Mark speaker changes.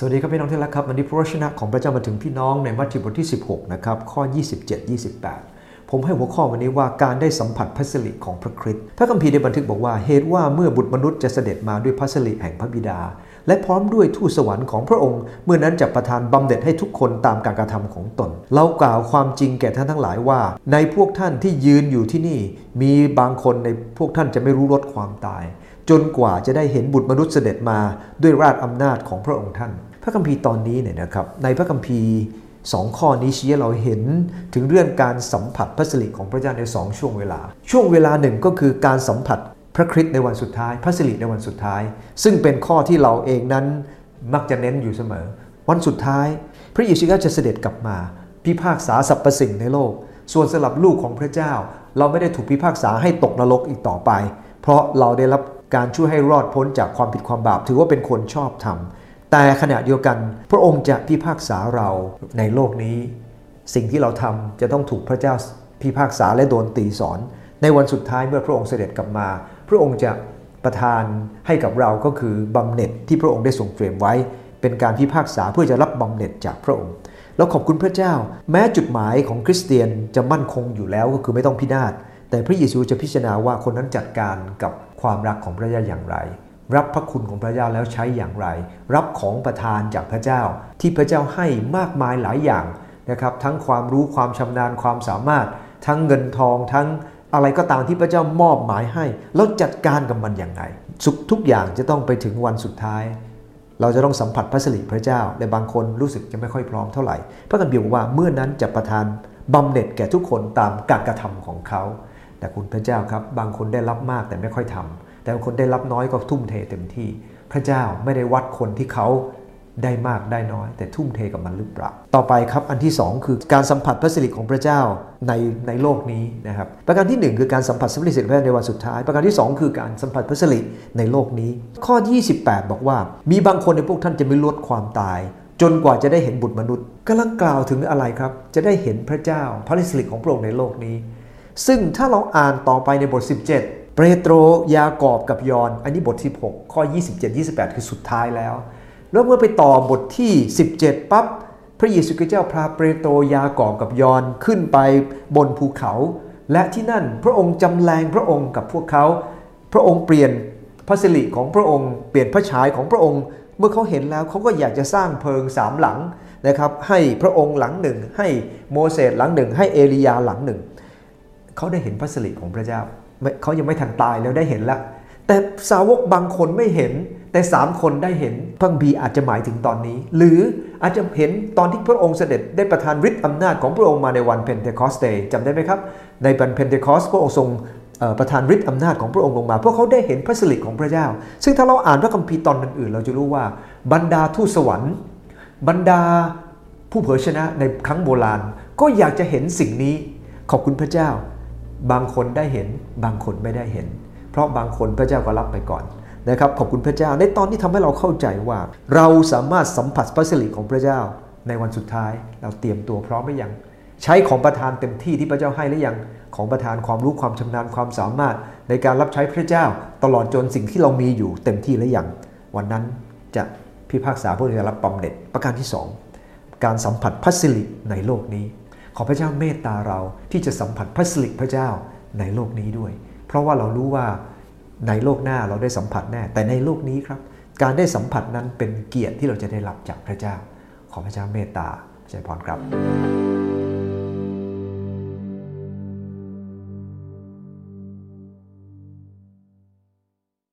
Speaker 1: สวัสดีครับพี่น้องที่รักครับวันนี้พระวจนะของพระเจ้ามาถึงพี่น้องในมัทธิวบทที่ 16 นะครับ ข้อ 27 28 ผมให้หัวข้อวันนี้ว่าการได้สัมผัสพระสิริของพระคริสต์พระคัมภีร์ได้บันทึกบอกว่าเหตุว่าเมื่อบุตรมนุษย์จะเสด็จมาด้วยพระสิริแห่งพระบิดา และพร้อมด้วยทูตสวรรค์ของพระองค์ เมื่อนั้นจะประทานบำเหน็จให้ทุกคนตามการกระทำของตน เรากล่าวความจริงแก่ท่านทั้งหลายว่า ในพวกท่านที่ยืนอยู่ที่นี่ มีบางคนในพวกท่านจะไม่รู้รสความตาย จนกว่าจะได้เห็นบุตรมนุษย์เสด็จมาด้วยราชอำนาจของพระองค์ท่าน ระคัมภีร์ตอนนี้เนี่ยนะครับในพระคัมภีร์สองข้อนี้ชี้ให้เราเห็นถึงเรื่องการสัมผัสพระสิริของพระเจ้าในสองช่วงเวลา ช่วงเวลาหนึ่งก็คือการสัมผัสพระคริสต์ในวันสุดท้าย พระสิริในวันสุดท้าย ซึ่งเป็นข้อที่เราเองนั้นมักจะเน้นอยู่เสมอ วันสุดท้าย พระเยซูจะเสด็จกลับมา พิพากษาสรรพสิ่งในโลก ส่วนสำหรับลูกของพระเจ้า เราไม่ได้ถูกพิพากษาให้ตกนรกอีกต่อไป เพราะเราได้รับการช่วยให้รอดพ้นจากความผิดความบาปถือว่าเป็นคนชอบธรรม แต่ขณะเดียวกัน พระองค์จะพิพากษาเราในโลกนี้ สิ่งที่เราทำจะต้องถูกพระเจ้าพิพากษาและโดนตีสอน ในวันสุดท้ายเมื่อพระองค์เสด็จกลับมา พระองค์จะประทานให้กับเราก็คือบำเหน็จที่พระองค์ได้ทรงเตรียมไว้ เป็นการพิพากษาเพื่อจะรับบำเหน็จจากพระองค์แล้วขอบคุณพระเจ้า แม้จุดหมายของคริสเตียนจะมั่นคงอยู่แล้วก็คือไม่ต้องพินาศแต่พระเยซูจะพิจารณาว่าคนนั้นจัดการกับความรักของพระเจ้าอย่างไร รับพระคุณของพระเจ้าแล้วใช้อย่างไร รับของประทานจากพระเจ้า ที่พระเจ้าให้มากมายหลายอย่างนะครับ ทั้งความรู้ความชำนาญความสามารถ ทั้งเงินทองทั้งอะไรก็ตามที่พระเจ้ามอบหมายให้ แล้วจัดการกับมันอย่างไรสุขทุกอย่างจะต้องไปถึงวันสุดท้าย เราจะต้องสัมผัสพระสิริพระเจ้าและบางคนรู้สึกจะไม่ค่อยพร้อมเท่าไหร่ พระคัมภีร์บอกว่าเมื่อนั้นจะประทานบำเหน็จแก่ทุกคนตามการกระทำของเขา แต่คุณพระเจ้าครับ บางคนได้รับมากแต่ไม่ค่อยทำ แต่คนได้รับน้อยก็ทุ่มเทเต็มที่ พระเจ้าไม่ได้วัดคนที่เขาได้มากได้น้อย แต่ทุ่มเทกับมันหรือเปล่า ต่อไปครับอันที่ 2 คือการสัมผัสพระสิริของพระเจ้าในในโลกนี้นะครับประการที่ 1 คือการสัมผัสพระสิริพระเจ้าในวันสุดท้าย ประการที่ 2 คือการสัมผัสพระสิริในโลกนี้ ข้อ28 บอกว่า มีบางคนในพวกท่านจะไม่ลดความตาย จนกว่าจะได้เห็นบุตรมนุษย์กำลังกล่าวถึงอะไรครับ จะได้เห็นพระเจ้าพระสิริของพระองค์ในโลกนี้ ซึ่งถ้าเราอ่านต่อไปในบท 17 เปโตรยากอบกับยอน อันนี้บท 16 ข้อ 27 28 คือสุดท้ายแล้ว แล้วเมื่อไปต่อบทที่ 17 ปั๊บพระเยซูคริสต์เจ้าพาเปโตรยากอบกับยอนขึ้นไปบนภูเขา และที่นั่นพระองค์จำแรงพระองค์กับพวกเขา พระองค์เปลี่ยนพระสิริของพระองค์เปลี่ยนพระฉายของพระองค์เมื่อเขาเห็นแล้วเขาก็อยากจะสร้างเพิงสามหลังนะครับ ให้พระองค์หลังหนึ่ง ให้โมเสสหลังหนึ่ง ให้เอลียาหลังหนึ่ง เขาได้เห็นพระสิริของพระเจ้า เขายังไม่ทันตายแล้วได้เห็นแล้วแต่สาวกบางคนไม่เห็น แต่สามคนได้เห็นพระบีอาจจะหมายถึงตอนนี้ หรืออาจจะเห็นตอนที่พระองค์เสด็จได้ประทานฤทธิ์อำนาจของพระองค์มาในวันเพนเทคอสเตย์จำได้ไหมครับ ในวันเพนเทคอสต์พระองค์ทรงประทานฤทธิ์อำนาจของพระองค์ลงมาพวกเขาได้เห็นพระสิริของพระเจ้า ซึ่งถ้าเราอ่านพระคัมภีร์ตอนอื่นๆ เราจะรู้ว่าบรรดาทูตสวรรค์ บรรดาผู้เผยพระวจนะในครั้งโบราณ ก็อยากจะเห็นสิ่งนี้ขอบคุณพระเจ้า บางคนได้เห็น บางคนไม่ได้เห็น เพราะบางคนพระเจ้าก็รับไปก่อนนะครับขอบคุณพระเจ้าในตอนนี้ทำให้เราเข้าใจว่า เราสามารถสัมผัสพระสิริของพระเจ้า ในวันสุดท้ายเราเตรียมตัวพร้อมหรือยัง ใช้ของประทานเต็มที่ที่พระเจ้าให้หรือยังของประทานความรู้ความชำนาญความสามารถ ในการรับใช้พระเจ้า ตลอดจนสิ่งที่เรามีอยู่เต็มที่หรือยังวันนั้นจะพิพากษาผู้ที่รับบำเหน็จประการที่ 2 การสัมผัสพระสิริในโลกนี้ ขอพระเจ้าเมตตาเราที่จะสัมผัสพระสิริพระเจ้าในโลกนี้ด้วย เพราะว่าเรารู้ว่าในโลกหน้าเราได้สัมผัสแน่ แต่ในโลกนี้ครับ การได้สัมผัสนั้นเป็นเกียรติที่เราจะได้รับจากพระเจ้า ขอพระเจ้าเมตตาใจพรครับ